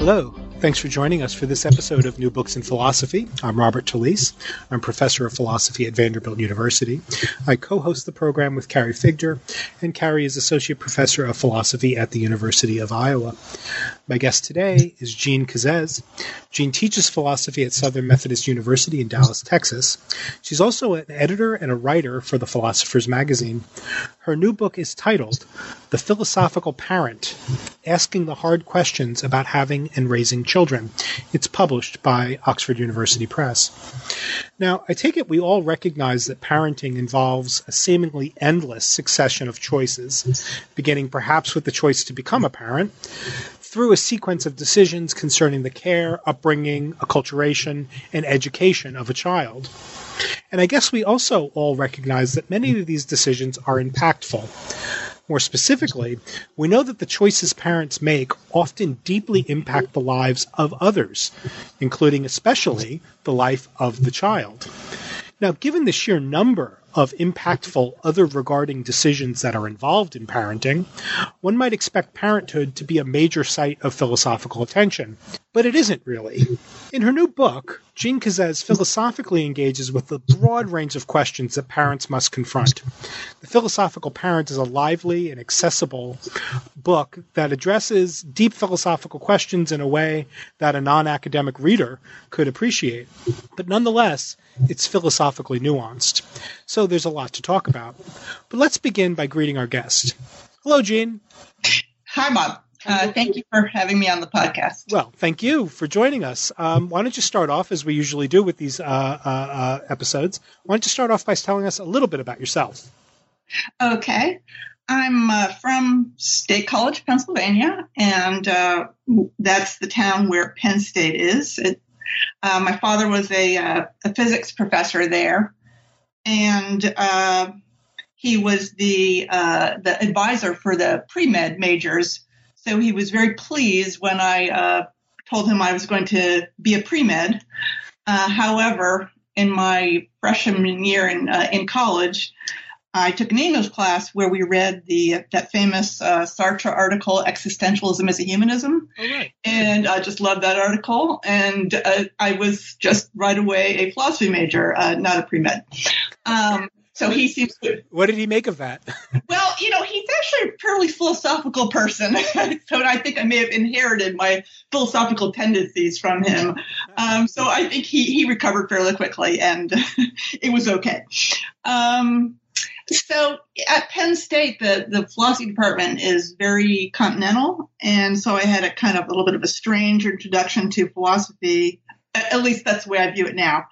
Hello. Thanks for joining us for this episode of New Books in Philosophy. I'm Robert Talisse. I'm professor of philosophy at Vanderbilt University. I co-host the program with Carrie Figdor, and Carrie is associate professor of philosophy at the University of Iowa. My guest today is Jean Kazez. Jean teaches philosophy at Southern Methodist University in Dallas, Texas. She's also an editor and a writer for the Philosopher's Magazine. Her new book is titled The Philosophical Parent Asking the Hard Questions About Having and Raising Children. It's published by Oxford University Press. Now, I take it we all recognize that parenting involves a seemingly endless succession of choices, beginning perhaps with the choice to become a parent, through a sequence of decisions concerning the care, upbringing, acculturation, and education of a child. And I guess we also all recognize that many of these decisions are impactful. More specifically, we know that the choices parents make often deeply impact the lives of others, including especially the life of the child. Now, given the sheer number of impactful other regarding decisions that are involved in parenting, one might expect parenthood to be a major site of philosophical attention. But it isn't really. In her new book, Jean Kazez philosophically engages with the broad range of questions that parents must confront. The Philosophical Parent is a lively and accessible book that addresses deep philosophical questions in a way that a non academic reader could appreciate. But nonetheless, it's philosophically nuanced. So there's a lot to talk about. But let's begin by greeting our guest. Hello, Jean. Hi, Bob. Uh, thank you for having me on the podcast. Well, thank you for joining us. Um, why don't you start off, as we usually do with these uh, uh, uh episodes? Why don't you start off by telling us a little bit about yourself? Okay. I'm uh, from State College, Pennsylvania, and uh, that's the town where Penn State is. It, my father was a, a, physics professor there, and he was the the advisor for the pre med majors so he was very pleased when I uh, told him I was going to be a pre med. Uh, however, in my freshman year in uh, in college, I took an English class where we read the that famous uh, Sartre article, "Existentialism as a Humanism," and I just loved that article. And uh, I was just right away a philosophy major, uh, not a pre med. Um, so he seems to. What did he make of that? well, you know, he's actually a fairly philosophical person. so I think I may have inherited my philosophical tendencies from him. Um, so I think he, he recovered fairly quickly and it was okay. Um, so at Penn State, the, the philosophy department is very continental. And so I had a kind of a little bit of a strange introduction to philosophy. At least that's the way I view it now.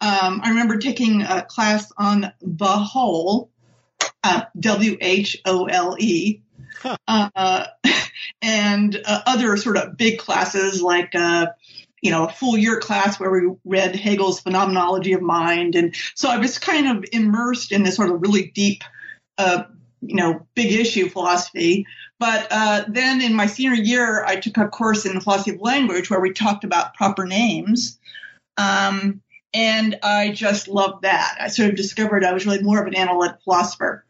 Um, I remember taking a class on the whole, uh, W H O L E, uh, and uh, other sort of big classes like, uh, you know, a full year class where we read Hegel's Phenomenology of Mind. And so I was kind of immersed in this sort of really deep, uh, you know, big issue philosophy. But uh, then in my senior year, I took a course in the philosophy of language where we talked about proper names. Um, and I just loved that. I sort of discovered I was really more of an analytic philosopher.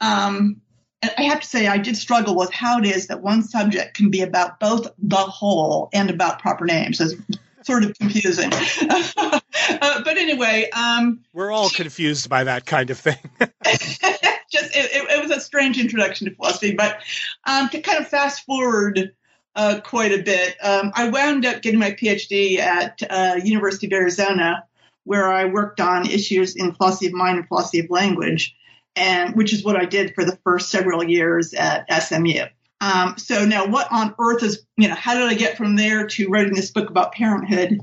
Um, and I have to say, I did struggle with how it is that one subject can be about both the whole and about proper names. It's sort of confusing. uh, but anyway, um, we're all confused by that kind of thing. just it, it, was a strange introduction to philosophy. But um, to kind of fast forward uh, quite a bit, um, I wound up getting my PhD at uh, University of Arizona where I worked on issues in philosophy of mind and philosophy of language, and which is what I did for the first several years at SMU. Um, so now, what on earth is you know? How did I get from there to writing this book about parenthood?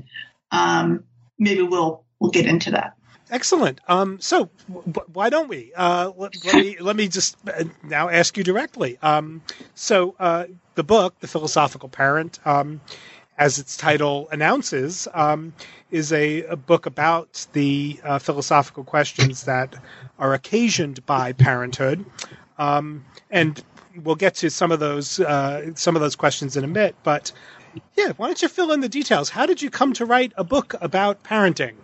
Um, maybe we'll we'll get into that. Excellent. Um, so, w- why don't we? Uh, let, let, me let me just uh, now ask you directly. Um, so, uh, the book, "The Philosophical Parent," um, as its title announces, um, is a, a, book about the uh, philosophical questions that are occasioned by parenthood, um, and we'll get to some of those uh, some of those questions in a bit. But yeah, why don't you fill in the details? How did you come to write a book about parenting?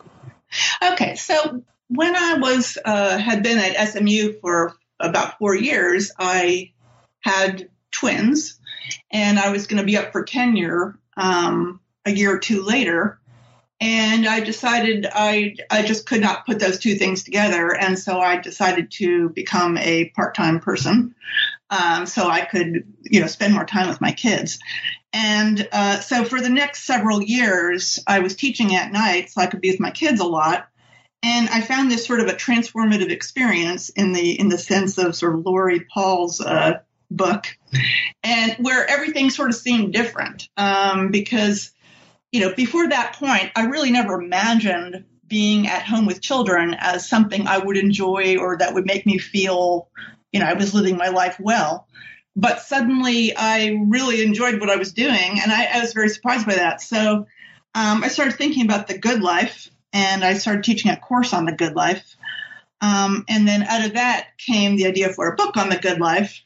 Okay, so when I was uh, had been at SMU for about four years, I had twins, and I was going to be up for tenure um, a year or two later. And I decided I I just could not put those two things together, and so I decided to become a part time person, um, so I could you know spend more time with my kids. And uh, so for the next several years, I was teaching at night, so I could be with my kids a lot. And I found this sort of a transformative experience in the in the sense of sort of Laurie Paul's uh, book, and where everything sort of seemed different um, because you know before that point, I really never imagined being at home with children as something I would enjoy or that would make me feel you know I was living my life well but suddenly I really enjoyed what I was doing, and I, I was very surprised by that. So um, I started thinking about the good life, and I started teaching a course on the good life. Um, and then out of that came the idea for a book on the good life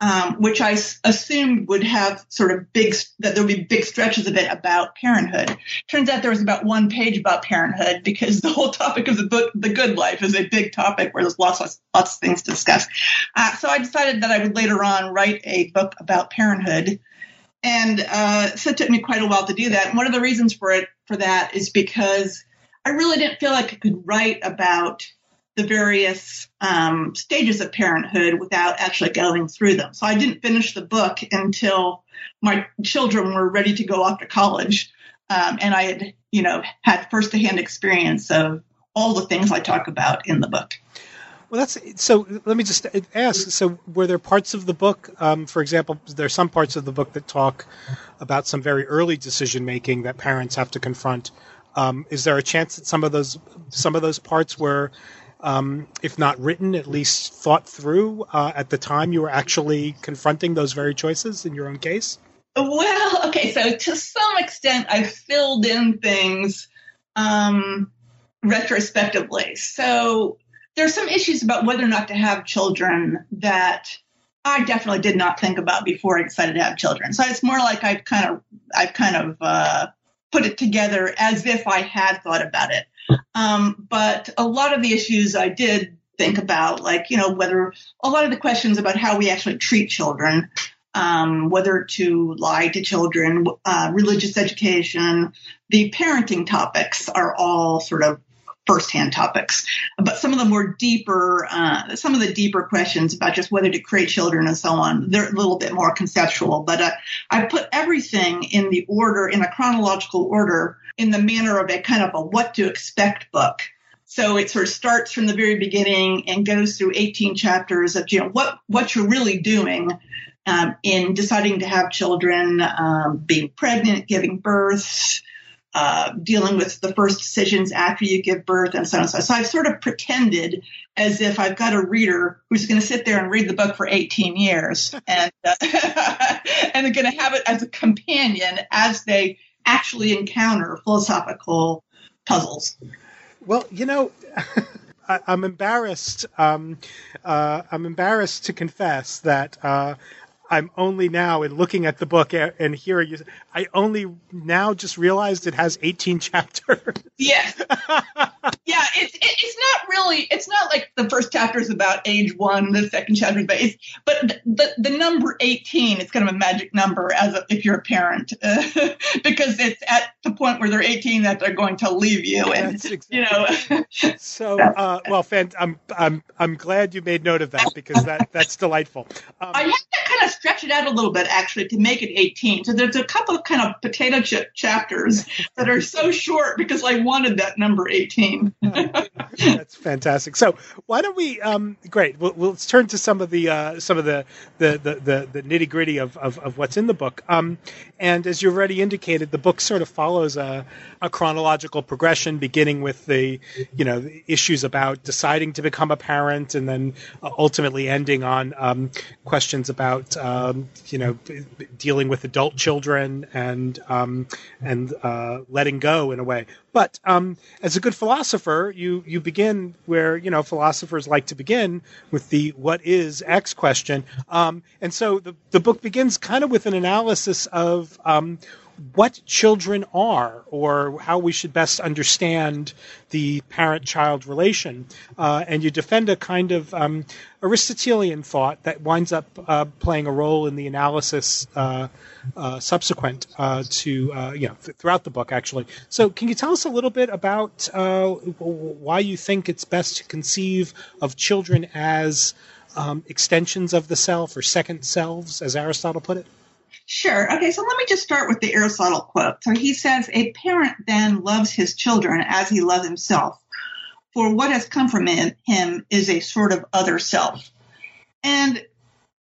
um, which I s- assumed would have sort of big, that there would be big stretches of it about parenthood. Turns out there was about one page about parenthood because the whole topic of the book, The Good Life, is a big topic where there's lots, lots, lots of things to discuss. Uh, so I decided that I would later on write a book about parenthood. And uh, so it took me quite a while to do that. And one of the reasons for it, for that is because I really didn't feel like I could write about the various um, stages of parenthood without actually going through them. So I didn't finish the book until my children were ready to go off to college, um, and I had, you know, had first-hand experience of all the things I talk about in the book. Well, that's so. Let me just ask. So, were there parts of the book, um, for example, there's some parts of the book that talk about some very early decision making that parents have to confront. Um, is there a chance that some of those some of those parts were um, if not written, at least thought through uh, at the time you were actually confronting those very choices in your own case? Well, okay, so to some extent, I filled in things um, retrospectively. So there's some issues about whether or not to have children that I definitely did not think about before I decided to have children. So it's more like I've kind of I've kind of uh, put it together as if I had thought about it. Um, but a lot of the issues I did think about, like, you know, whether a lot of the questions about how we actually treat children, um, whether to lie to children, uh, religious education, the parenting topics are all sort of firsthand topics. But some of the more deeper, uh, some of the deeper questions about just whether to create children and so on, they're a little bit more conceptual. But uh, I put everything in the order, in a chronological order in the manner of a kind of a what to expect book. So it sort of starts from the very beginning and goes through 18 chapters of you know what what you're really doing um, in deciding to have children, um, being pregnant, giving birth, uh, dealing with the first decisions after you give birth, and so on and so on. So I've sort of pretended as if I've got a reader who's going to sit there and read the book for 18 years, and uh, and they're going to have it as a companion as they actually encounter philosophical puzzles. Well, you know, I, am embarrassed. Um, uh, I'm embarrassed to confess that uh, I'm only now in looking at the book and hearing you. I only now just realized it has 18 chapters. Yes. yeah, it's it's not really. It's not like the first chapter is about age one, the second chapter, but it's but the the number 18 is kind of a magic number as a, if you're a parent uh, because it's at the point where they're 18 that they're going to leave you, and exactly you know. so, uh, well, fan, I'm I'm I'm glad you made note of that because that that's delightful. Um, I had to kind kind of stretch it out a little bit actually to make it 18. So there's a couple of kind of potato chip chapters that are so short because I wanted that number 18. That's fantastic. So why don't we? Um, great. We'll, let's turn to some of the uh, some of the the the, the, the nitty gritty of, of, of what's in the book. Um, and as you've already indicated, the book sort of follows a, a chronological progression, beginning with the you know the issues about deciding to become a parent, and then ultimately ending on um, questions about um, you know dealing with adult children and um, and uh, letting go in a way. But um, as a good philosopher, you you begin where you know philosophers like to begin with the "what is X" question, um, and so the the book begins kind of with an analysis of um, what children are or how we should best understand the parent child relation. Uh, and you defend a kind of um, Aristotelian thought that winds up uh, playing a role in the analysis uh, uh subsequent uh, to, uh, you know, th- throughout the book, actually. So, can you tell us a little bit about why you think it's best to conceive of children as um, extensions of the self or second selves, as Aristotle put it? Sure. Okay, so let me just start with the Aristotle quote. So he says, A parent then loves his children as he loves himself, for what has come from him is a sort of other self. And,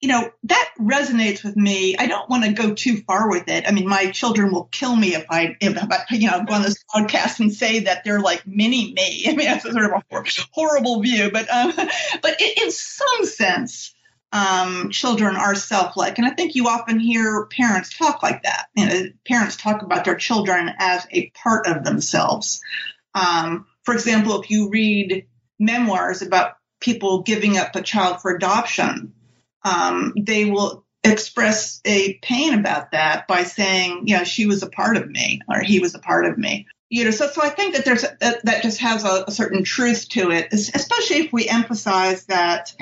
you know, that resonates with me. I don't want to go too far with it. I mean, my children will kill me if I, if, you know, go on this podcast and say that they're like mini me. I mean, that's a sort of a horrible view, but, um, but in some sense, um, children are self-like. And I think you often hear parents talk like that. You know, parents talk about their children as a part of themselves. Um, for example, if you read memoirs about people giving up a child for adoption, um, they will express a pain about that by saying, you know, she was a part of me or he was a part of me. You know, so so I think that there's that, that just has a, a certain truth to it, especially if we emphasize that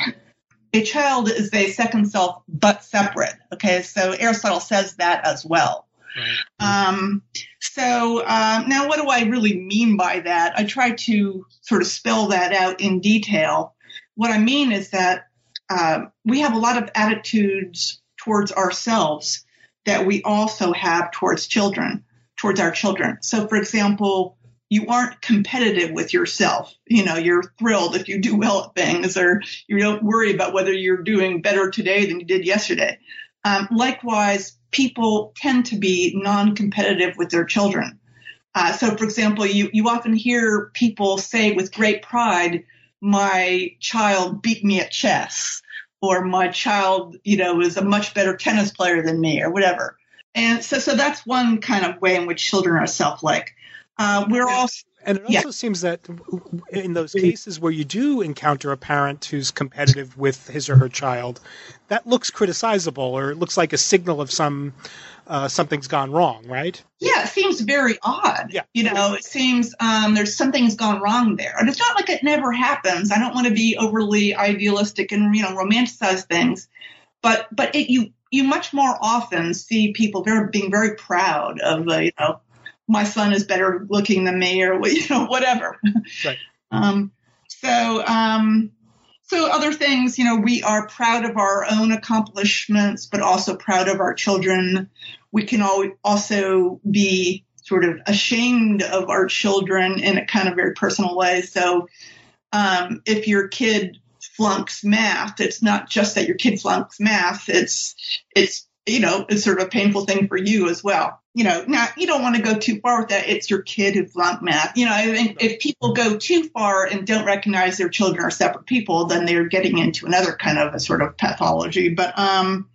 a child is a second self but separate. Okay, so Aristotle says that as well. Right. Um, so um, now, what do I really mean by that? I try to sort of spell that out in detail. What I mean is that uh, we have a lot of attitudes towards ourselves that we also have towards children, towards our children. So, for example, you aren't competitive with yourself. You know, you're thrilled if you do well at things or you don't worry about whether you're doing better today than you did yesterday. Um, likewise, people tend to be non-competitive with their children. Uh, so, for example, you, you often hear people say with great pride, my child beat me at chess or my child, you know, is a much better tennis player than me or whatever. And so, so that's one kind of way in which children are self-like. Uh, we're all and it also yeah. seems that in those cases where you do encounter a parent who's competitive with his or her child, that looks criticizable or it looks like a signal of some uh, something's gone wrong, right? Yeah, it seems very odd. Yeah. You know, it seems um, there's something's gone wrong there. And it's not like it never happens. I don't want to be overly idealistic and, you know, romanticize things. But but it, you you much more often see people very being very proud of the, you know, my son is better looking than me or you know whatever right. um, so um, so other things you know we are proud of our own accomplishments but also proud of our children we can also be sort of ashamed of our children in a kind of very personal way so um, if your kid flunks math it's not just that your kid flunks math it's it's you know, it's sort of a painful thing for you as well. You know, now you don't want to go too far with that. It's your kid who flunked math. You know, if people go too far and don't recognize their children are separate people, then they're getting into another kind of a sort of pathology. But um,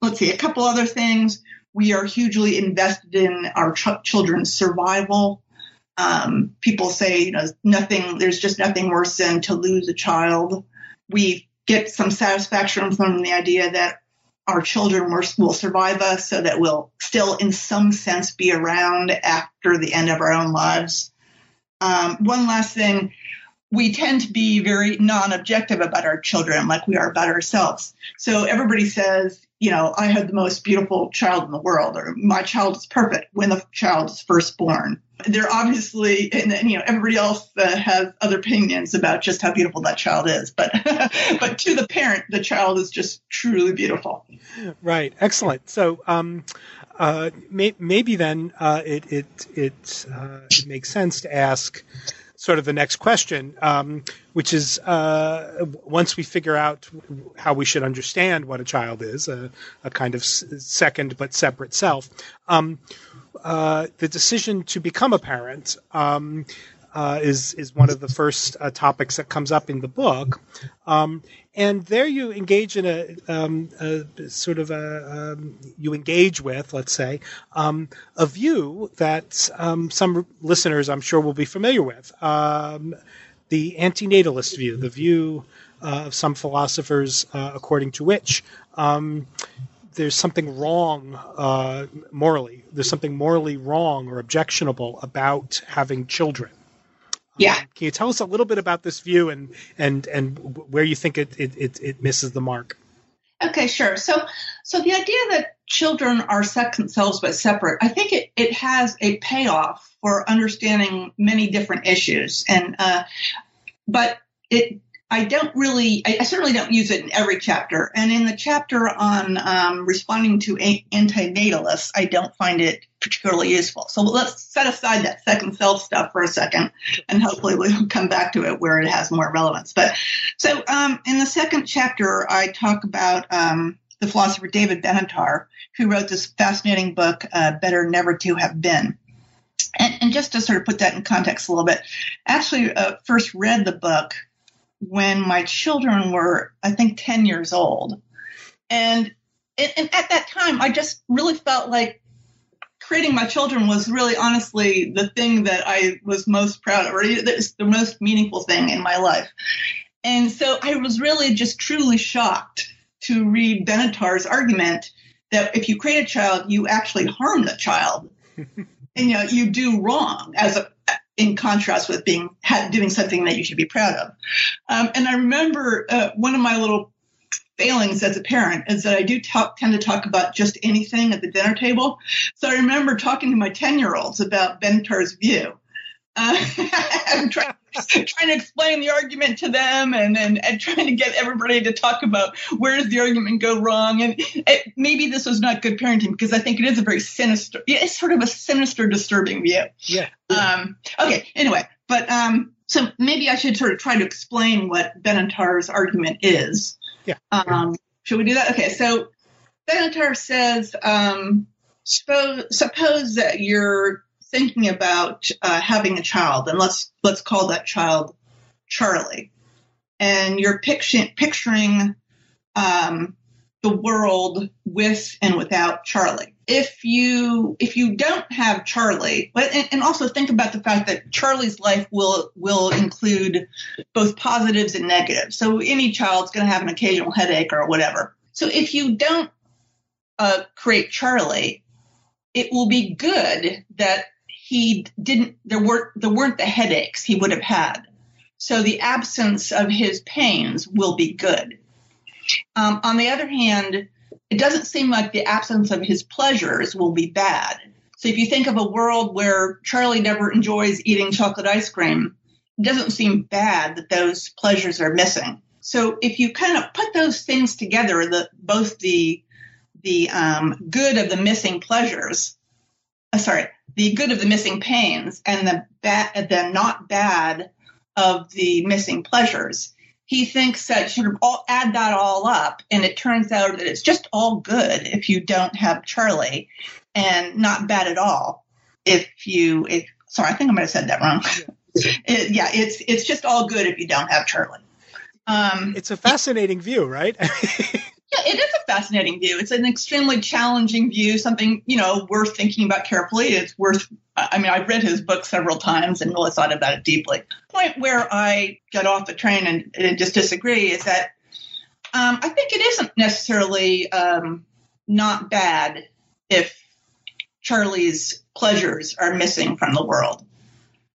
let's see, a couple other things. We are hugely invested in our ch- children's survival. Um, people say, you know, nothing. There's just nothing worse than to lose a child. We get some satisfaction from the idea that our children will survive us so that we'll still, in some sense, be around after the end of our own lives. Um, one last thing we tend to be very non-objective about our children, like we are about ourselves. So everybody says, you know, I had the most beautiful child in the world, or my child is perfect when the child is first born. They're obviously, and you know, everybody else uh, has other opinions about just how beautiful that child is. But, but to the parent, the child is just truly beautiful. Right. Excellent. So, um, uh, may, maybe then uh, it it it, uh, it makes sense to ask sort of the next question, um, which is uh, once we figure out how we should understand what a child is, a, a kind of s- second but separate self, um, uh, the decision to become a parent. Um, uh, is is one of the first uh, topics that comes up in the book, um, and there you engage in a, um, a sort of a um, you engage with, let's say, um, a view that um, some listeners I'm sure will be familiar with, the antinatalist view, the view uh, of some philosophers uh, according to which there's something wrong uh, morally. There's something morally wrong or objectionable about having children. Yeah. Um, can you tell us a little bit about this view and and and where you think it it, it, it misses the mark? Okay, sure. So, so the idea that children are second selves but separate, I think it, it has a payoff for understanding many different issues. And, uh, but it, I don't really, I, I certainly don't use it in every chapter. And in the chapter on um, responding to a- antinatalists, I don't find it particularly useful. So let's set aside that second self stuff for a second, and hopefully we'll come back to it where it has more relevance. But so um, in the second chapter, I talk about um, the philosopher David Benatar, who wrote this fascinating book, uh, Better Never to Have Been. And, and, just to sort of put that in context a little bit, I actually uh, first read the book when my children were, I think, 10 years old. And, and at that time, I just really felt like creating my children was really honestly the thing that I was most proud of, or the most meaningful thing in my life. And so I was really just truly shocked to read Benatar's argument that if you create a child, you actually harm the child. and you know, you do wrong as a in contrast with being doing something that you should be proud of. Um, and I remember uh, one of my little failings as a parent is that I do talk, tend to talk about just anything at the dinner table. So I remember talking to my 10 year olds about Benatar's view. Uh, I'm trying, trying to explain the argument to them and, and, and trying to get everybody to talk about where does the argument go wrong. And it, maybe this was not good parenting because I think it is a very sinister, it's sort of a sinister, disturbing view. Yeah. Um, okay. Anyway, but um, so maybe I should sort of try to explain what Benatar's argument is. Yeah. Um, should we do that? Okay. So Benatar says, um, suppose, suppose that you're thinking about uh, having a child, and let's let's call that child Charlie, and you're picturing picturing um, the world with and without Charlie. If you if you don't have Charlie, but and, and also think about the fact that Charlie's life will will include both positives and negatives. So any child's going to have an occasional headache or whatever. So if you don't uh, create Charlie, it will be good that he didn't there weren't there weren't the headaches he would have had. So the absence of his pains will be good. Um, on the other hand, it doesn't seem like the absence of his pleasures will be bad. So if you think of a world where Charlie never enjoys eating chocolate ice cream, it doesn't seem bad that those pleasures are missing. So if you kind of put those things together, the both the the um, good of the missing pleasures, uh, sorry, the good of the missing pains and the bad, the not bad of the missing pleasures, he thinks that you should all add that all up, and it turns out that it's just all good if you don't have Charlie, and not bad at all if you. If sorry, I think I might have said that wrong. Yeah, it, yeah it's it's just all good if you don't have Charlie. Um, it's a fascinating view, right? yeah, it is a fascinating view. It's an extremely challenging view, something, you know, worth thinking about carefully. It's worth, I mean, I've read his book several times and really thought about it deeply. The point where I get off the train and, and just disagree is that um, I think it isn't necessarily um, not bad if Charlie's pleasures are missing from the world.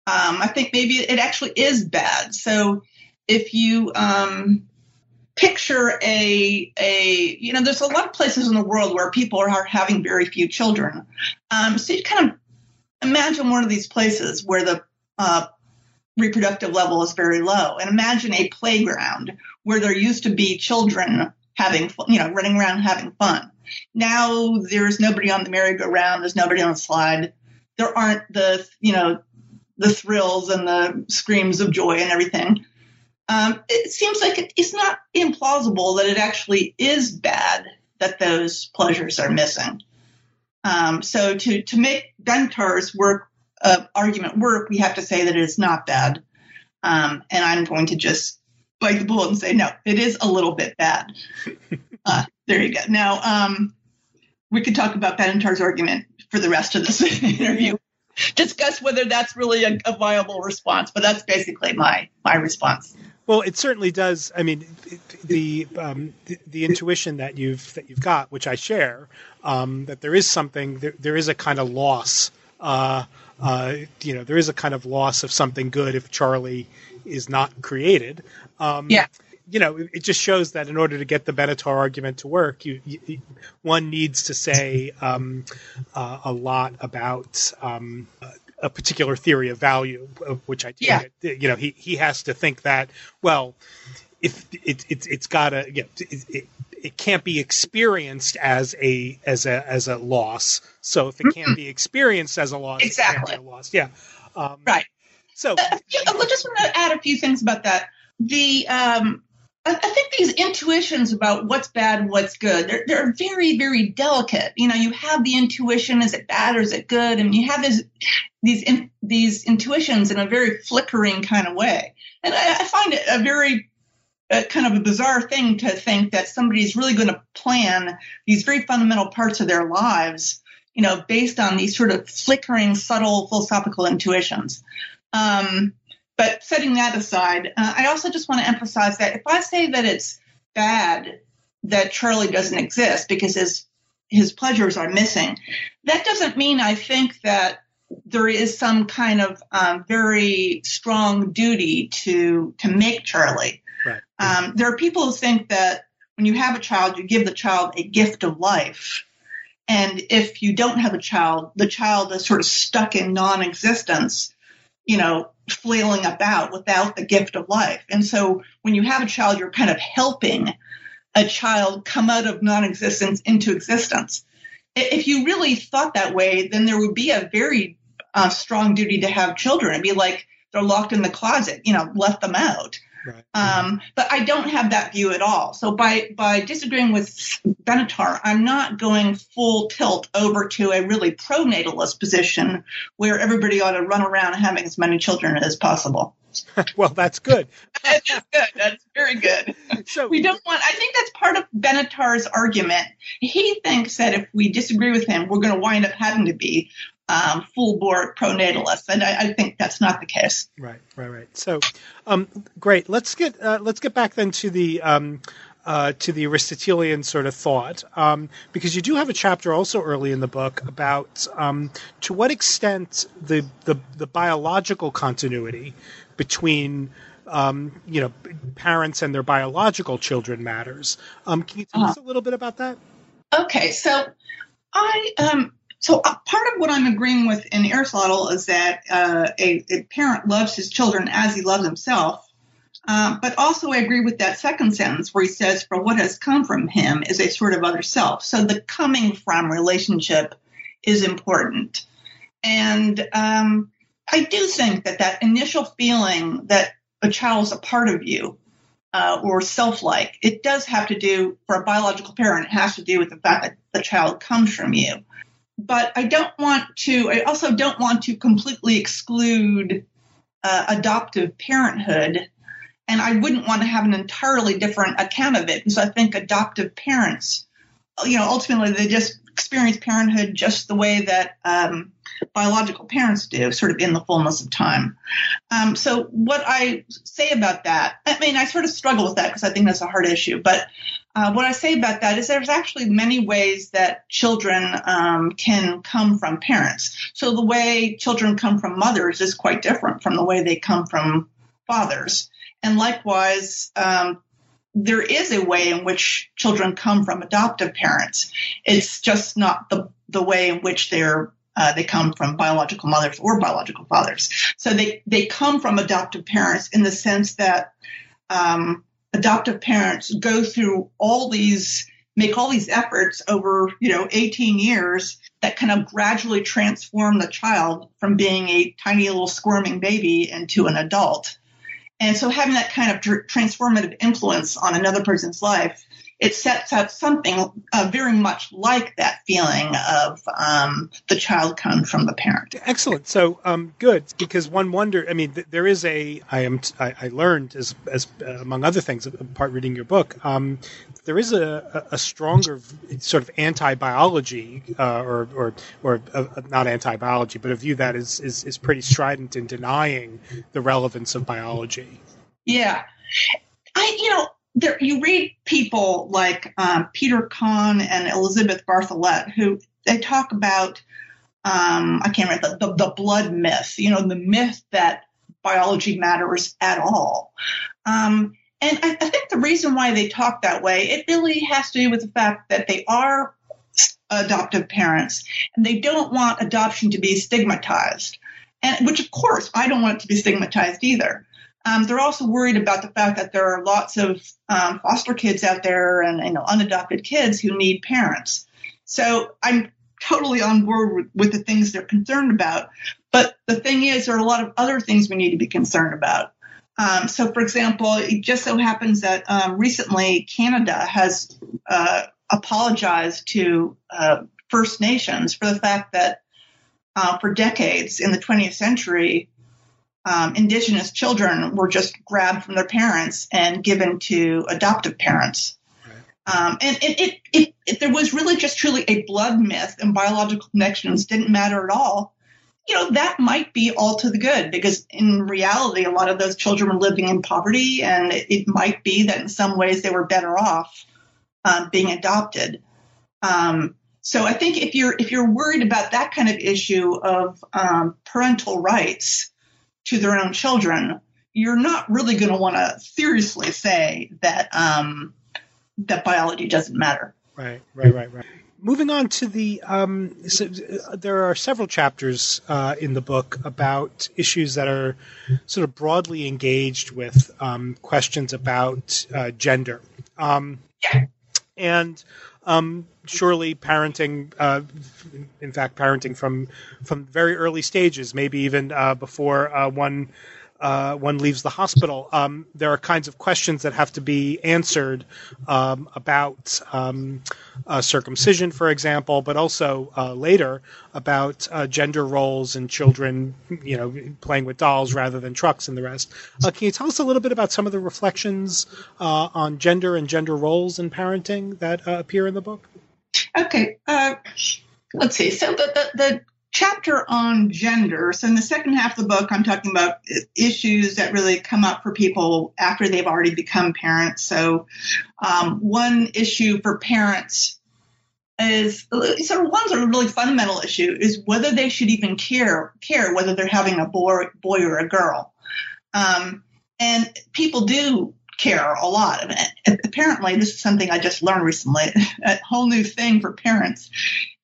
Um, I think maybe it actually is bad. So if you um, picture a a you know, there's a lot of places in the world where people are having very few children. Um, so you kind of imagine one of these places where the uh, reproductive level is very low, and imagine a playground where there used to be children having you know running around having fun. Now there's nobody on the merry-go-round. There's nobody on the slide. There aren't the you know the thrills and the screams of joy and everything. Um, it seems like it, it's not implausible that it actually is bad that those pleasures are missing. Um, so to to make Benatar's work uh, argument work, we have to say that it is not bad. Um, and I'm going to just bite the bullet and say no, it is a little bit bad. Uh, there you go. Now um, we could talk about Benatar's argument for the rest of this interview. Discuss whether that's really a, a viable response, but that's basically my my response. Well, it certainly does. I mean, the um, the, the, intuition that you've that you've got, which I share, um, that there is something, there, there is a kind of loss. Uh, uh, you know, there is a kind of loss of something good if Charlie is not created. Um, yeah. You know, it just shows that in order to get the Benatar argument to work, you, you one needs to say um, uh, a lot about um, a particular theory of value, which I yeah. you know, he, he has to think that, well, if it, it, it's gotta, you know, it, it, it can't be experienced as a, as a, as a loss. So if it can't mm-hmm. be experienced as a loss, exactly. a loss. Yeah. Um, right. So uh, I just want to add a few things about that. The, um, I think these intuitions about what's bad what's good, they're, they're very, very delicate. You know, you have the intuition, is it bad or is it good? And you have this, these, in, these intuitions in a very flickering kind of way. And I, I find it a very uh, kind of a bizarre thing to think that somebody's really going to plan these very fundamental parts of their lives, you know, based on these sort of flickering, subtle philosophical intuitions. Um, but setting that aside, uh, I also just want to emphasize that if I say that it's bad that Charlie doesn't exist because his his pleasures are missing, that doesn't mean I think that there is some kind of um, very strong duty to to make Charlie. Right. Um, there are people who think that when you have a child, you give the child a gift of life. And if you don't have a child, the child is sort of stuck in non existence you know, flailing about without the gift of life. And so when you have a child, you're kind of helping a child come out of non existence into existence. If you really thought that way, then there would be a very uh, strong duty to have children. It'd be like they're locked in the closet, you know, let them out. Right. Um, but I don't have that view at all. So by by disagreeing with Benatar, I'm not going full tilt over to a really pro-natalist position where everybody ought to run around having as many children as possible. well, that's good. that's good. That's very good. So we don't want. I think that's part of Benatar's argument. He thinks that if we disagree with him, we're going to wind up having to be um, full bore pronatalists, and I, I, think that's not the case. Right, right, right. So, um, great. Let's get uh, let's get back then to the. Um, uh, to the Aristotelian sort of thought, um, because you do have a chapter also early in the book about um, to what extent the, the, the biological continuity between um, you know parents and their biological children matters. Um, can you tell uh-huh. us a little bit about that? Okay, so I um, so uh, part of what I'm agreeing with in Aristotle is that uh, a, a, parent loves his children as he loves himself. Uh, but also, I agree with that second sentence where he says, "For what has come from him is a sort of other self." So the coming from relationship is important, and um, I do think that that initial feeling that a child is a part of you uh, or self-like, it does have to do for a biological parent. It has to do with the fact that the child comes from you but I don't want to, I also don't want to completely exclude uh, adoptive parenthood. And I wouldn't want to have an entirely different account of it because I think adoptive parents, you know, ultimately they just experience parenthood just the way that um, biological parents do, sort of in the fullness of time. Um, so what I say about that, I mean, I sort of struggle with that because I think that's a hard issue. But uh, what I say about that is there's actually many ways that children um, can come from parents. So the way children come from mothers is quite different from the way they come from fathers. And likewise, um, there is a way in which children come from adoptive parents. It's just not the, the way in which they're uh, they come from biological mothers or biological fathers. So they, they come from adoptive parents in the sense that um, adoptive parents go through all these, make all these efforts over, you know, 18 years that kind of gradually transform the child from being a tiny little squirming baby into an adult. And so having that kind of tr- transformative influence on another person's life, it sets up something uh, very much like that feeling of um, the child comes from the parent. Excellent. So um, good because one wonder. I mean, th- there is a. I am. I, I learned as as uh, among other things, apart reading your book, um, there is a, a stronger sort of anti-biology uh, or or or uh, not anti-biology, but a view that is, is is pretty strident in denying the relevance of biology. Yeah, I you know there you read people like um, Peter Conn and Elizabeth Bartholet who they talk about um, I can't remember the, the, the blood myth, you know, the myth that biology matters at all. Um, and I, I think the reason why they talk that way, it really has to do with the fact that they are adoptive parents and they don't want adoption to be stigmatized. And which of course I don't want it to be stigmatized either. Um, they're also worried about the fact that there are lots of um, foster kids out there and you know unadopted kids who need parents. So I'm totally on board with, with the things they're concerned about. But the thing is, there are a lot of other things we need to be concerned about. Um, so, for example, it just so happens that um, recently Canada has uh, apologized to uh, First Nations for the fact that uh, for decades in the 20th century, um, Indigenous children were just grabbed from their parents and given to adoptive parents. Um, and it, it, it, it, there was really just truly a blood myth, and biological connections didn't matter at all you know, that might be all to the good because in reality, a lot of those children were living in poverty and it, might be that in some ways they were better off um, being adopted. Um, so I think if you're, if you're worried about that kind of issue of um, parental rights to their own children, you're not really going to want to seriously say that, um, that biology doesn't matter. Right, right, right, right. Moving on to the um, so, uh, there are several chapters uh, in the book about issues that are sort of broadly engaged with um, questions about uh, gender. Um, and um, surely parenting uh, in fact parenting from from very early stages maybe even uh, before uh, one uh, one leaves the hospital. Um, there are kinds of questions that have to be answered um, about um, uh, circumcision, for example, but also uh, later about gender roles and children, you know, playing with dolls rather than trucks and the rest. Can you tell us a little bit about some of the reflections on gender and gender roles in parenting that appear in the book? Okay. let's see. So the, the, the chapter on gender. So in the second half of the book, I'm talking about issues that really come up for people after they've already become parents. So um, one issue for parents is sort of one sort of really fundamental issue is whether they should even care care whether they're having a boy boy or a girl. Um, and people do care a lot. And apparently, this is something I just learned recently. A whole new thing for parents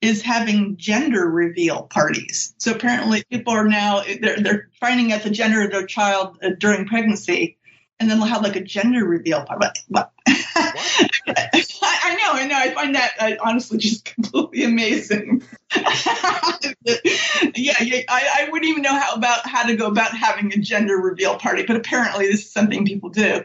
is having gender reveal parties. So apparently, people are now they're, they're finding out the gender of their child uh, during pregnancy, and then they'll have like a gender reveal party. What? what? I, know, I know. I find that uh, honestly just completely amazing. yeah, yeah I, I, wouldn't even know how about how to go about having a gender reveal party, but apparently this is something people do.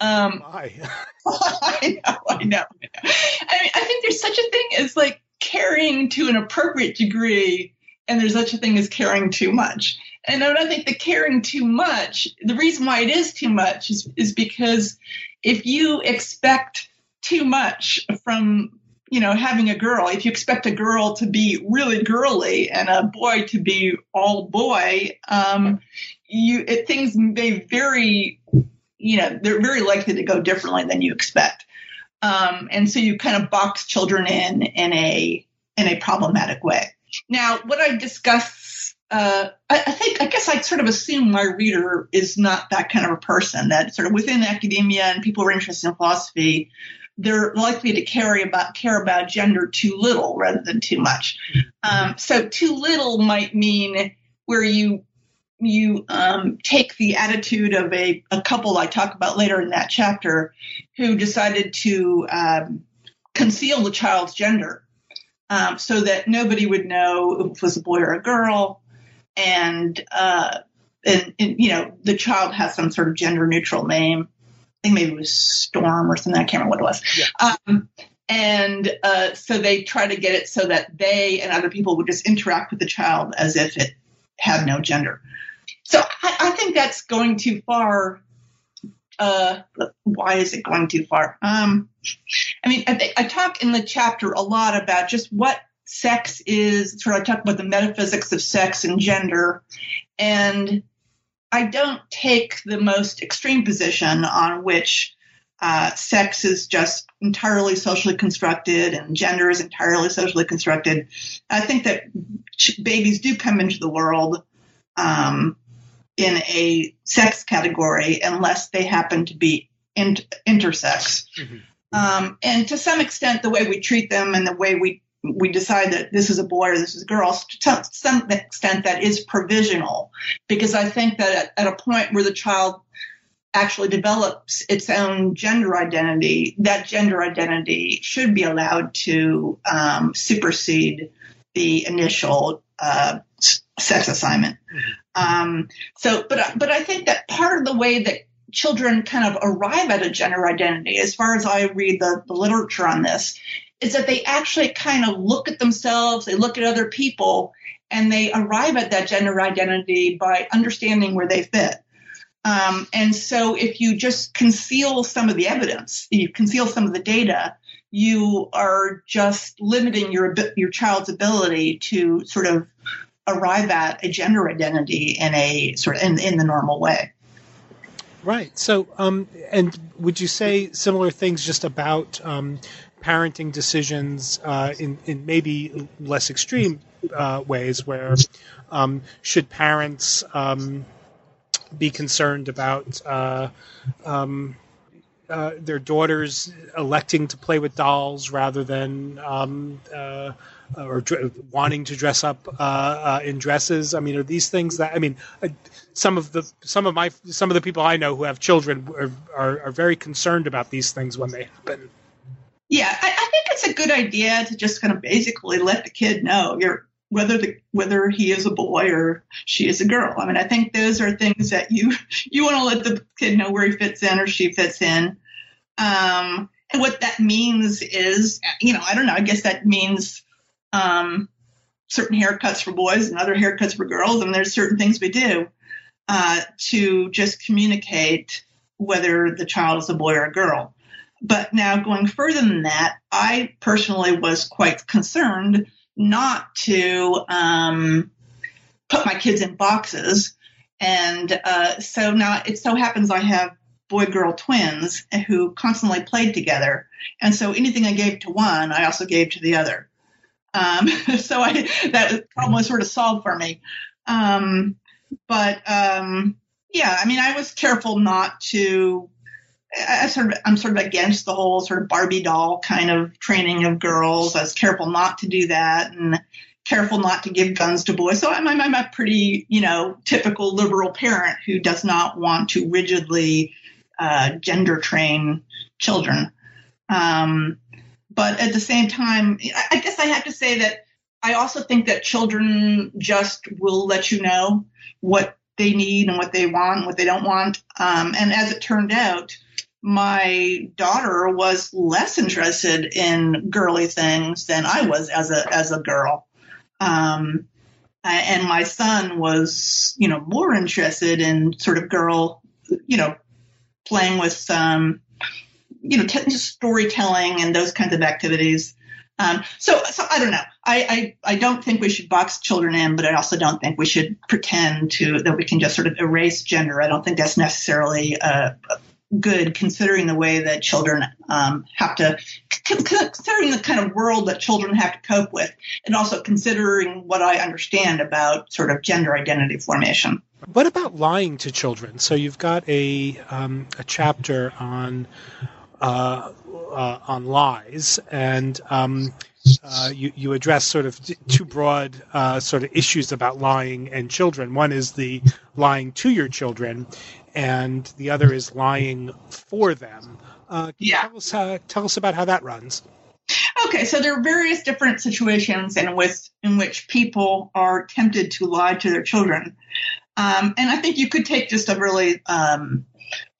Um, I know, I know. I mean, I think there's such a thing as like caring to an appropriate degree, and there's such a thing as caring too much. And I don't think the caring too much, the reason why it is too much is, is because if you expect too much from you know, having a girl, if you expect a girl to be really girly and a boy to be all boy, um, you it, things may very, you know, they're very likely to go differently than you expect. Um, and so you kind of box children in in a in a problematic way. Now, what I discuss, uh, I, I, think, I guess I sort of assume my reader is not that kind of a person. That sort of within academia and people who are interested in philosophy, they're likely to carry about care about gender too little rather than too much. Um, so too little might mean where you you um, take the attitude of a, a couple I talk about later in that chapter who decided to um, conceal the child's gender um, so that nobody would know if it was a boy or a girl. And, uh, and, and, you know, the child has some sort of gender neutral name. I think maybe it was Storm or something. I can't remember what it was. Yeah. Um, and uh, so they try to get it so that they and other people would just interact with the child as if it had no gender. So I, I think that's going too far. Uh, why is it going too far? Um, I mean, I, I talk in the chapter a lot about just what sex is. Sort of, I talk about the metaphysics of sex and gender, and I don't take the most extreme position on which uh, sex is just entirely socially constructed and gender is entirely socially constructed. I think that babies do come into the world um, in a sex category unless they happen to be in, intersex. Mm-hmm. Um, and to some extent, the way we treat them and the way we we decide that this is a boy or this is a girl, to some extent that is provisional, because I think that at, at a point where the child actually develops its own gender identity, that gender identity should be allowed to um, supersede the initial uh, sex assignment. Mm-hmm. Um, so, but but I think that part of the way that children kind of arrive at a gender identity, as far as I read the, the literature on this, is that they actually kind of look at themselves, they look at other people, and they arrive at that gender identity by understanding where they fit. Um, and so if you just conceal some of the evidence, you conceal some of the data, you are just limiting your your child's ability to sort of arrive at a gender identity in a sort of in, in the normal way. Right. So, um, and would you say similar things just about um, parenting decisions uh, in in maybe less extreme uh, ways, where um, should parents um, be concerned about uh, um, uh, their daughters electing to play with dolls rather than um, uh, or dr- wanting to dress up uh, uh, in dresses. I mean, are these things that I mean? Uh, some of the some of my some of the people I know who have children are, are, are very concerned about these things when they happen. Yeah, I, I, think it's a good idea to just kind of basically let the kid know you're whether the whether he is a boy or she is a girl. I mean, I think those are things that you you want to let the kid know where he fits in or she fits in. Um, and what that means is, you know, I don't know. I guess that means um, certain haircuts for boys and other haircuts for girls, and there's certain things we do uh, to just communicate whether the child is a boy or a girl. But now going further than that, I personally was quite concerned not to um, put my kids in boxes. And uh, so now it so happens I have boy girl twins who constantly played together. And so anything I gave to one, I also gave to the other. Um, so I, that problem was sort of solved for me. Um, but um, yeah, I mean, I was careful not to. I sort of, I'm sort of against the whole sort of Barbie doll kind of training of girls. I was careful not to do that, and careful not to give guns to boys. So I'm, I'm a pretty, you know, typical liberal parent who does not want to rigidly uh, gender train children. Um, but at the same time, I guess I have to say that I also think that children just will let you know what they need and what they want and what they don't want. Um, and as it turned out, my daughter was less interested in girly things than I was as a as a girl. Um, and my son was, you know, more interested in sort of girl, you know, playing with um, you know, t- storytelling and those kinds of activities. Um, so, so I don't know. I, I, I don't think we should box children in, but I also don't think we should pretend to that we can just sort of erase gender. I don't think that's necessarily uh, good, considering the way that children um, have to, considering the kind of world that children have to cope with, and also considering what I understand about sort of gender identity formation. What about lying to children? So you've got a um, a chapter on uh, uh, on lies, and um, uh, you, you address sort of two broad uh, sort of issues about lying and children. One is the lying to your children, and the other is lying for them. Uh, yeah. Tell us, uh, tell us about how that runs. Okay, so there are various different situations in which in which people are tempted to lie to their children, um, and I think you could take just a really um,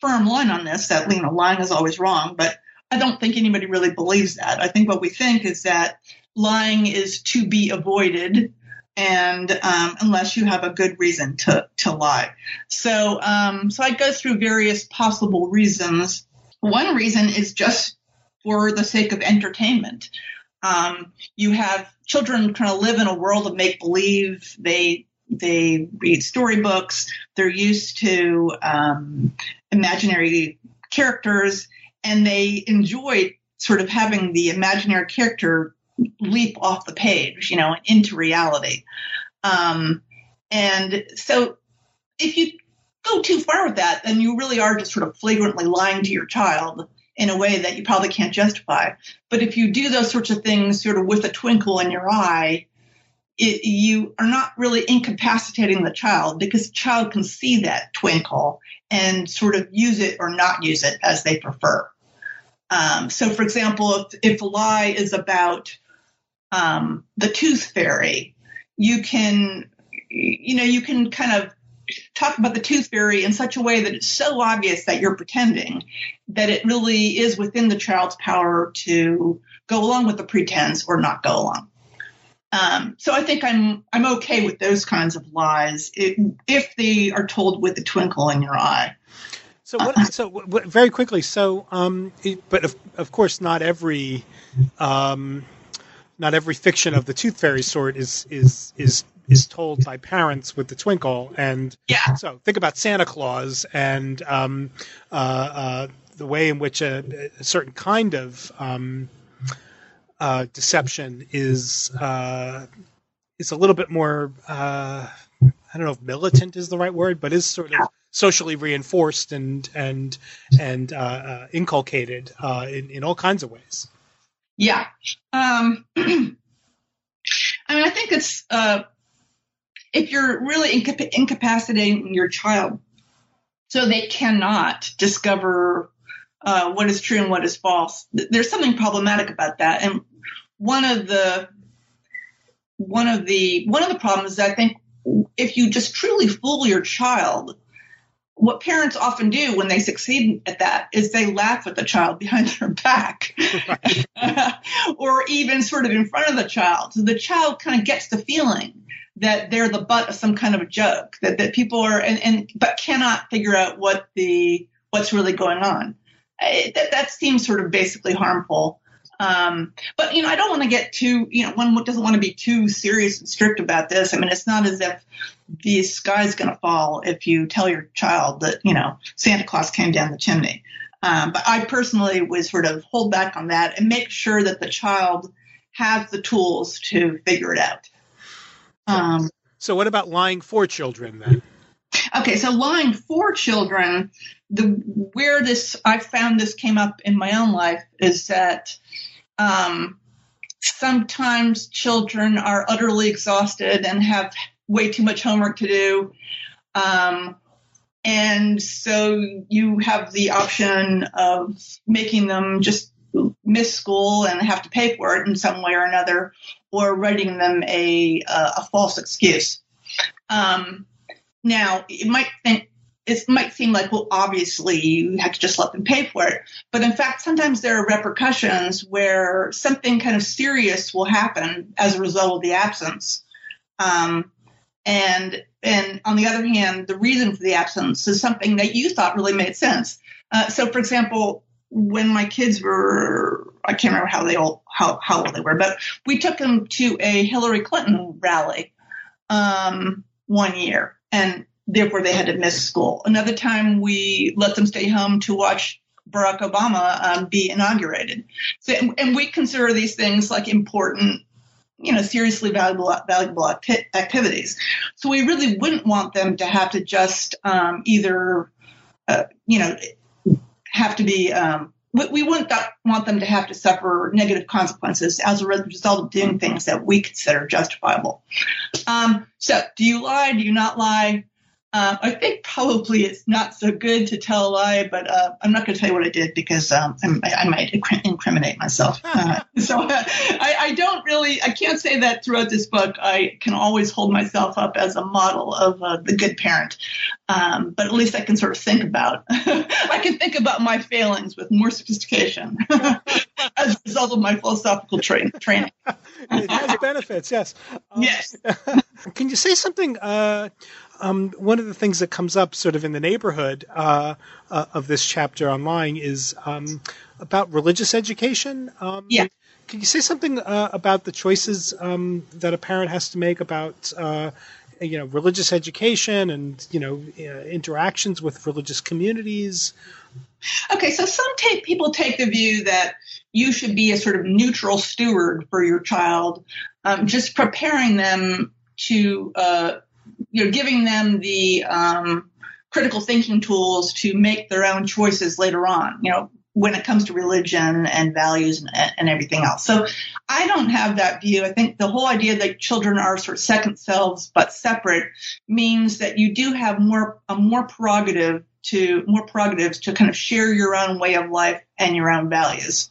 firm line on this that you know lying is always wrong, but I don't think anybody really believes that. I think what we think is that lying is to be avoided, and um, unless you have a good reason to to lie. So um, so I go through various possible reasons. One reason is just for the sake of entertainment. Um, you have children kind of live in a world of make believe. They they read storybooks. They're used to um, imaginary characters, and they enjoy sort of having the imaginary character leap off the page, you know, into reality. Um, and so, if you go too far with that, then you really are just sort of flagrantly lying to your child in a way that you probably can't justify. But if you do those sorts of things sort of with a twinkle in your eye, it, you are not really incapacitating the child because the child can see that twinkle and sort of use it or not use it as they prefer. Um, so, for example, if, if a lie is about um, the tooth fairy, you can, you know, you can kind of talk about the tooth fairy in such a way that it's so obvious that you're pretending that it really is within the child's power to go along with the pretense or not go along. Um, so I think I'm I'm okay with those kinds of lies if, if they are told with a twinkle in your eye. So what? So what, very quickly. So, um, but of of course, not every, um, not every fiction of the tooth fairy sort is is is is told by parents with the twinkle. And yeah. So think about Santa Claus and um, uh, uh, the way in which a, a certain kind of um, uh, deception is uh, is a little bit more. Uh, I don't know if militant is the right word, but is sort of socially reinforced and and and uh, uh, inculcated uh, in in all kinds of ways. Yeah, um, I mean, I think it's if you're really incap- incapacitating your child so they cannot discover uh, what is true and what is false. There's something problematic about that, and one of the one of the one of the problems is I think if you just truly fool your child, what parents often do when they succeed at that is they laugh at the child behind their back, or even sort of in front of the child. So the child kind of gets the feeling that they're the butt of some kind of a joke that, that people are and, and but cannot figure out what the what's really going on it, that, that seems sort of basically harmful. Um, but you know, I don't want to get too, you know, one doesn't want to be too serious and strict about this. I mean, it's not as if the sky's going to fall if you tell your child that, you know, Santa Claus came down the chimney. Um, but I personally would sort of hold back on that and make sure that the child has the tools to figure it out. Um, so, what about lying for children then? Okay, so lying for children, the where this I found this came up in my own life is that um, sometimes children are utterly exhausted and have way too much homework to do. Um, and so you have the option of making them just miss school and have to pay for it in some way or another, or writing them a, a, false excuse. Um, now, it might think it might seem like, well, obviously you have to just let them pay for it. But in fact, sometimes there are repercussions where something kind of serious will happen as a result of the absence. Um, and and on the other hand, the reason for the absence is something that you thought really made sense. Uh, so, for example, when my kids were, I can't remember how they all, how, how old they were, but we took them to a Hillary Clinton rally, um, one year and therefore they had to miss school. Another time we let them stay home to watch Barack Obama um, be inaugurated. So, and we consider these things like important, you know, seriously valuable valuable acti- activities. So we really wouldn't want them to have to just um, either, uh, you know, have to be. Um, we, we wouldn't want them to have to suffer negative consequences as a result of doing things that we consider justifiable. Um, so, do you lie? Do you not lie? Uh, I think probably it's not so good to tell a lie, but uh, I'm not going to tell you what I did because um, I, I, might incriminate myself. Uh, so uh, I, I, don't really, I can't say that throughout this book. I can always hold myself up as a model of uh, the good parent, um, but at least I can sort of think about. I can think about my failings with more sophistication as a result of my philosophical tra- training. it has benefits, yes. Um, yes. can you say something? Um, one of the things that comes up sort of in the neighborhood uh, uh, of this chapter online is um, about religious education. Um, yeah. Can you say something uh, about the choices um, that a parent has to make about, uh, you know, religious education and you know uh, interactions with religious communities? Okay, so some take, people take the view that you should be a sort of neutral steward for your child, um, just preparing them to uh, you know, giving them the um, critical thinking tools to make their own choices later on. You know, when it comes to religion and values and, and, everything else. So I don't have that view. I think the whole idea that children are sort of second selves but separate means that you do have more a more prerogative to more prerogatives to kind of share your own way of life and your own values.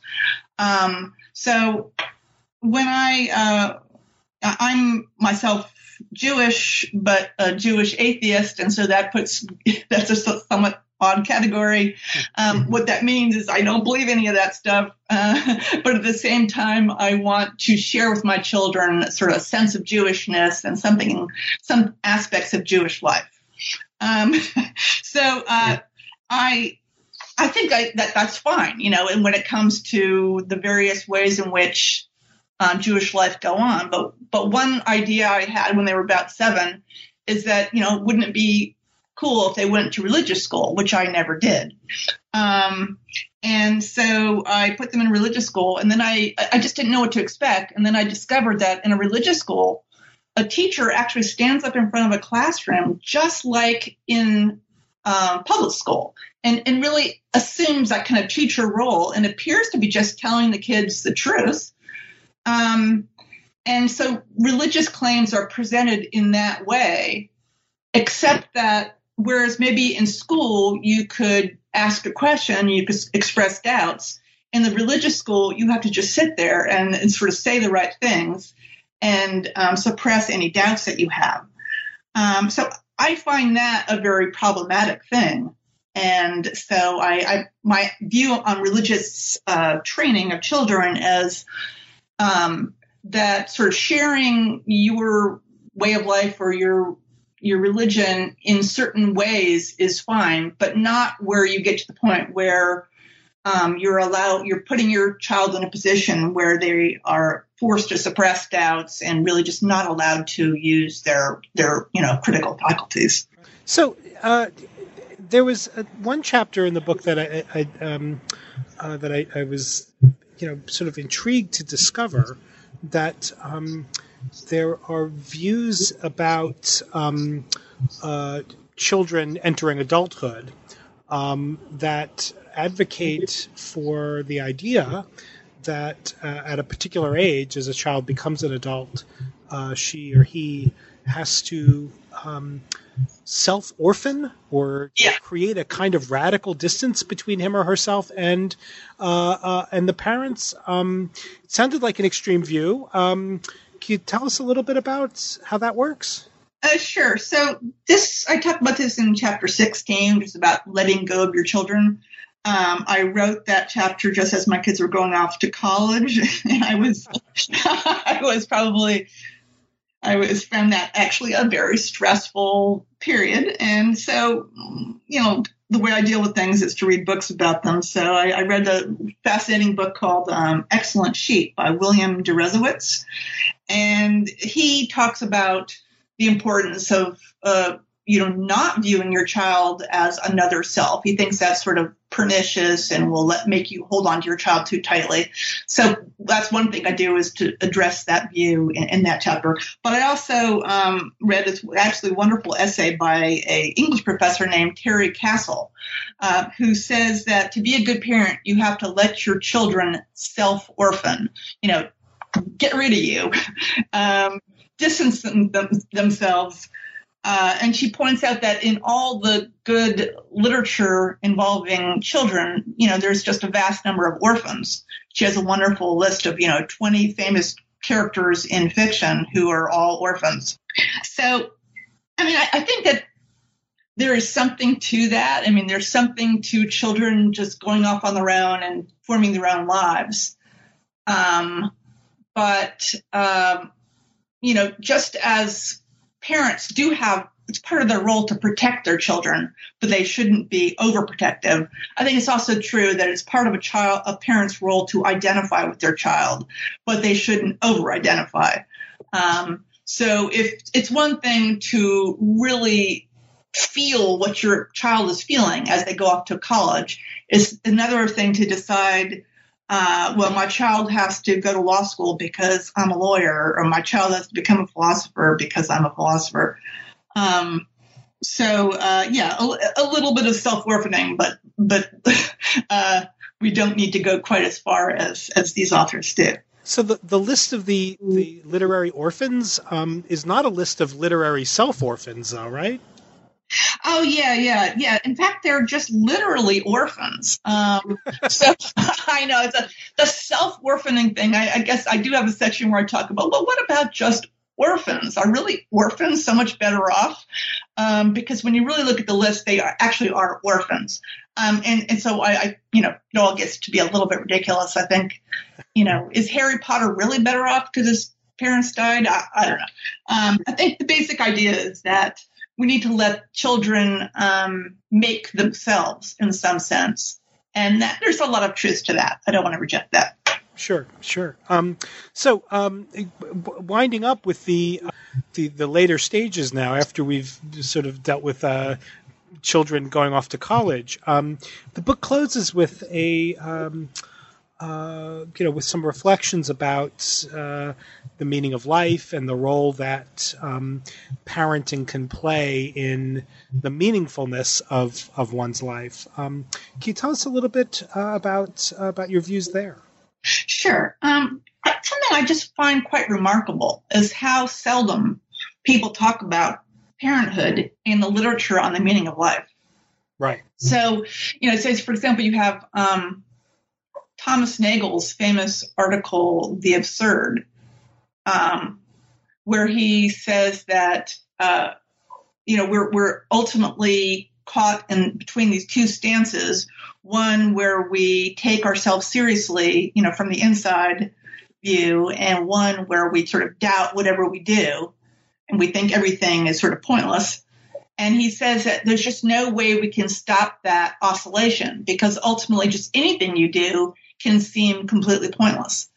Um, so when I uh, I'm myself Jewish, but a Jewish atheist, and so that puts that's a somewhat odd category. Um, what that means is I don't believe any of that stuff, uh, but at the same time, I want to share with my children sort of a sense of Jewishness and something, some aspects of Jewish life. Um, so uh, I. I think I, that that's fine, you know. And when it comes to the various ways in which um, Jewish life go on. But but one idea I had when they were about seven is that you know wouldn't it be cool if they went to religious school, which I never did. Um, and so I put them in religious school, and then I I just didn't know what to expect. And then I discovered that in a religious school, a teacher actually stands up in front of a classroom just like in um, public school and, and really assumes that kind of teacher role and appears to be just telling the kids the truth um, and so religious claims are presented in that way, except that whereas maybe in school you could ask a question, you could express doubts. In the religious school, you have to just sit there and, and sort of say the right things and um, suppress any doubts that you have. Um, so I find that a very problematic thing. And so I, I my view on religious uh, training of children as um, that sort of sharing your way of life or your your religion in certain ways is fine, but not where you get to the point where um, you're allowed you're putting your child in a position where they are forced to suppress doubts and really just not allowed to use their their you know critical faculties. So uh, there was uh, one chapter in the book that I, I um, uh, that I, I was you know, sort of intrigued to discover that um, there are views about um, uh, children entering adulthood um, that advocate for the idea that uh, at a particular age, as a child becomes an adult, uh, she or he has to um, self orphan or yeah. create a kind of radical distance between him or herself and uh, uh, and the parents. Um, it sounded like an extreme view. Um, can you tell us a little bit about how that works? Uh, sure. So this I talked about this in chapter sixteen, just about letting go of your children. Um, I wrote that chapter just as my kids were going off to college, and I was I was probably I was found that actually a very stressful period. And so, you know, the way I deal with things is to read books about them. So I, I read a fascinating book called um, Excellent Sheep by William Deresiewicz. And he talks about the importance of uh, you know, not viewing your child as another self. He thinks that's sort of pernicious and will let, make you hold on to your child too tightly. So that's one thing I do is to address that view in, in that chapter. But I also um, read this actually wonderful essay by a English professor named Terry Castle, uh, who says that to be a good parent, you have to let your children self-orphan. You know, get rid of you, um, distance them, them, themselves uh, and she points out that in all the good literature involving children, you know, there's just a vast number of orphans. She has a wonderful list of, you know, 20 famous characters in fiction who are all orphans. So, I mean, I, I think that there is something to that. I mean, there's something to children just going off on their own and forming their own lives. Um, but, um, you know, just as parents do have it's part of their role to protect their children, but they shouldn't be overprotective. I think it's also true that it's part of a child, a parent's role to identify with their child, but they shouldn't over-identify. Um, so if it's one thing to really feel what your child is feeling as they go off to college, it's another thing to decide uh, well, my child has to go to law school because I'm a lawyer, or my child has to become a philosopher because I'm a philosopher. Um, so uh, yeah, a, a, little bit of self-orphaning, but but uh, we don't need to go quite as far as as these authors did. So the the list of the the literary orphans um, is not a list of literary self-orphans, though, right? Oh yeah, yeah, yeah. In fact, they're just literally orphans. Um, so I know it's a the self orphaning thing. I, I, guess I do have a section where I talk about. Well, what about just orphans? Are really orphans so much better off? Um, because when you really look at the list, they are, actually are orphans. Um, and and so I, I, you know, it all gets to be a little bit ridiculous. I think, you know, is Harry Potter really better off because his parents died? I, I don't know. Um, I think the basic idea is that we need to let children um, make themselves in some sense. And that, there's a lot of truth to that. I don't want to reject that. Sure, sure. Um, so, um, winding up with the, the, the later stages now, after we've sort of dealt with uh, children going off to college, um, the book closes with a um, uh, you know, with some reflections about uh, the meaning of life and the role that um, parenting can play in the meaningfulness of, of one's life. Um, can you tell us a little bit uh, about uh, about your views there? Sure. Um, something I just find quite remarkable is how seldom people talk about parenthood in the literature on the meaning of life. Right. So, you know, it says, for example, you have um, Thomas Nagel's famous article, The Absurd, um, where he says that, uh, you know, we're, we're ultimately caught in between these two stances. One where we take ourselves seriously, you know, from the inside view, and one where we sort of doubt whatever we do and we think everything is sort of pointless. And he says that there's just no way we can stop that oscillation because ultimately just anything you do can seem completely pointless.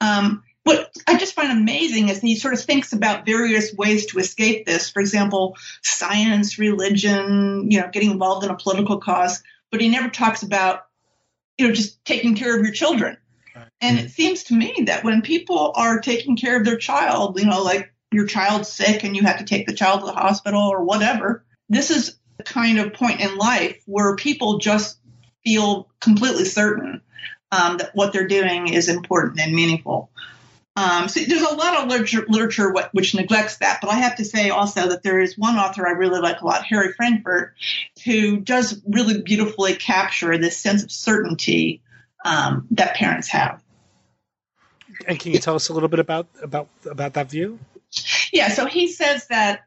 Um, what I just find amazing is he sort of thinks about various ways to escape this. For example, science, religion, you know, getting involved in a political cause, but he never talks about, you know, just taking care of your children. And it seems to me that when people are taking care of their child, you know, like your child's sick and you have to take the child to the hospital or whatever, this is the kind of point in life where people just feel completely certain um, that what they're doing is important and meaningful. Um, so there's a lot of literature, literature which neglects that, but I have to say also that there is one author I really like a lot, Harry Frankfurt, who does really beautifully capture this sense of certainty um, that parents have. And can you tell us a little bit about about about that view? Yeah, so he says that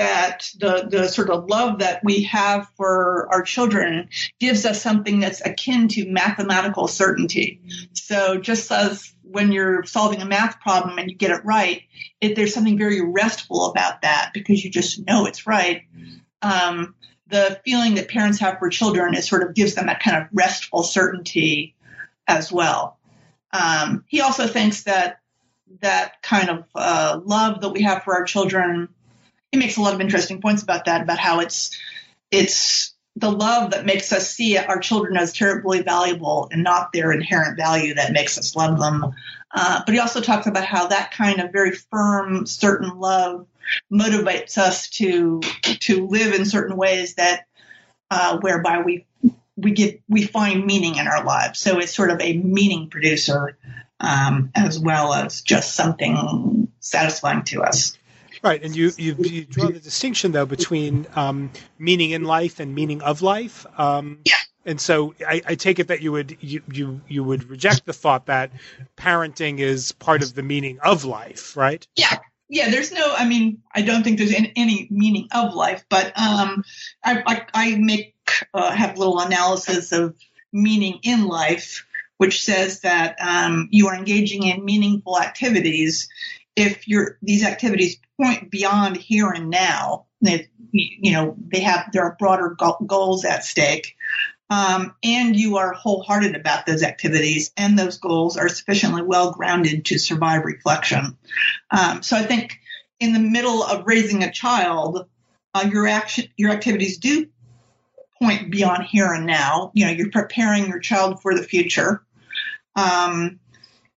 that the, the sort of love that we have for our children gives us something that's akin to mathematical certainty. So just as when you're solving a math problem and you get it right, it, there's something very restful about that because you just know it's right. Um, the feeling that parents have for children is sort of gives them that kind of restful certainty as well. Um, he also thinks that that kind of uh, love that we have for our children. He makes a lot of interesting points about that, about how it's it's the love that makes us see our children as terribly valuable and not their inherent value that makes us love them. Uh, but he also talks about how that kind of very firm, certain love motivates us to to live in certain ways that uh, whereby we we get we find meaning in our lives. So it's sort of a meaning producer um, as well as just something satisfying to us. Right, and you, you, you draw the distinction though between um, meaning in life and meaning of life. Um, yeah. And so I, I, take it that you would you, you you would reject the thought that parenting is part of the meaning of life, right? Yeah, yeah. There's no. I mean, I don't think there's any, any meaning of life, but um, I, I, I make uh, have little analysis of meaning in life, which says that um, you are engaging in meaningful activities if you're these activities point beyond here and now. They, you know, they have there are broader goals at stake, um, and you are wholehearted about those activities, and those goals are sufficiently well grounded to survive reflection. Um, so I think in the middle of raising a child, uh, your action, your activities do point beyond here and now. You know, you're preparing your child for the future. Um,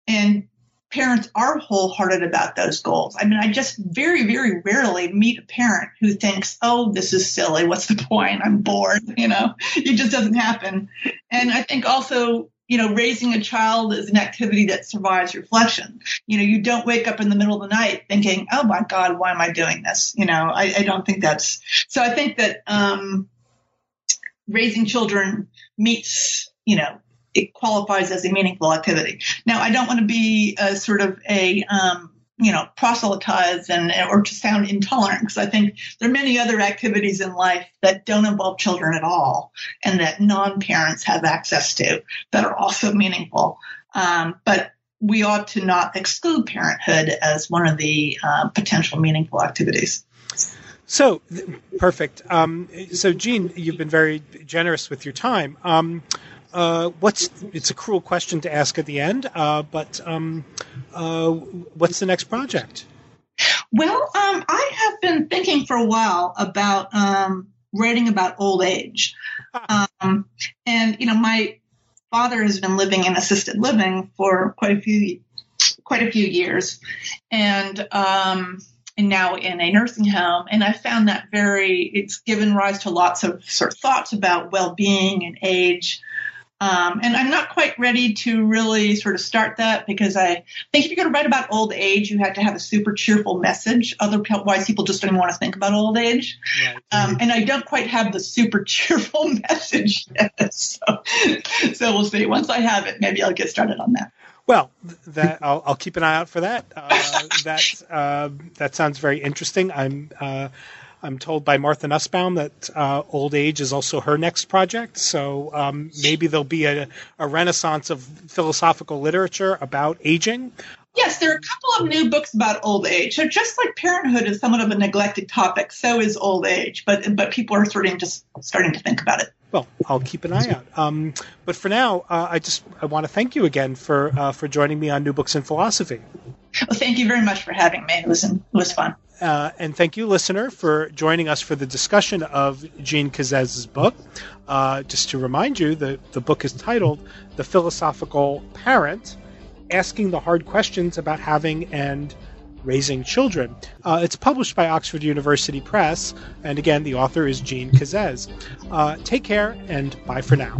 and parents are wholehearted about those goals. I mean, I just very, very rarely meet a parent who thinks, oh, this is silly. What's the point? I'm bored. You know, it just doesn't happen. And I think also, you know, raising a child is an activity that survives reflection. You know, you don't wake up in the middle of the night thinking, oh my God, why am I doing this? You know, I, I don't think that's, so I think that, um, raising children meets, you know, it qualifies as a meaningful activity. Now, I don't want to be a sort of a, um, you know, proselytize and or to sound intolerant because I think there are many other activities in life that don't involve children at all and that non-parents have access to that are also meaningful. Um, but we ought to not exclude parenthood as one of the uh, potential meaningful activities. So, perfect. Um, so, Jean, you've been very generous with your time. Um, uh, what's it's a cruel question to ask at the end, uh, but um, uh, what's the next project? Well, um, I have been thinking for a while about um, writing about old age, um, and you know, my father has been living in assisted living for quite a few quite a few years, and um, and now in a nursing home. And I found that very, it's given rise to lots of sort of thoughts about well being and age. Um, and I'm not quite ready to really sort of start that because I think if you're going to write about old age, you have to have a super cheerful message. Otherwise, people just don't even want to think about old age. Right. Um, and I don't quite have the super cheerful message yet. So, so we'll see. Once I have it, maybe I'll get started on that. Well, that I'll, I'll keep an eye out for that. Uh, that uh, that sounds very interesting. I'm uh, I'm told by Martha Nussbaum that uh, old age is also her next project. So um, maybe there'll be a, a renaissance of philosophical literature about aging. Yes, there are a couple of new books about old age. So just like parenthood is somewhat of a neglected topic, so is old age. But but people are starting just starting to think about it. Well, I'll keep an eye out. Um, but for now, uh, I just I want to thank you again for uh, for joining me on New Books in Philosophy. Well, thank you very much for having me. It was it was fun. Uh, and thank you, listener, for joining us for the discussion of Jean Kazez's book. Uh, just to remind you, the, the book is titled The Philosophical Parent Asking the Hard Questions About Having and Raising Children. Uh, it's published by Oxford University Press, and again, the author is Jean Kazez. Uh, take care, and bye for now.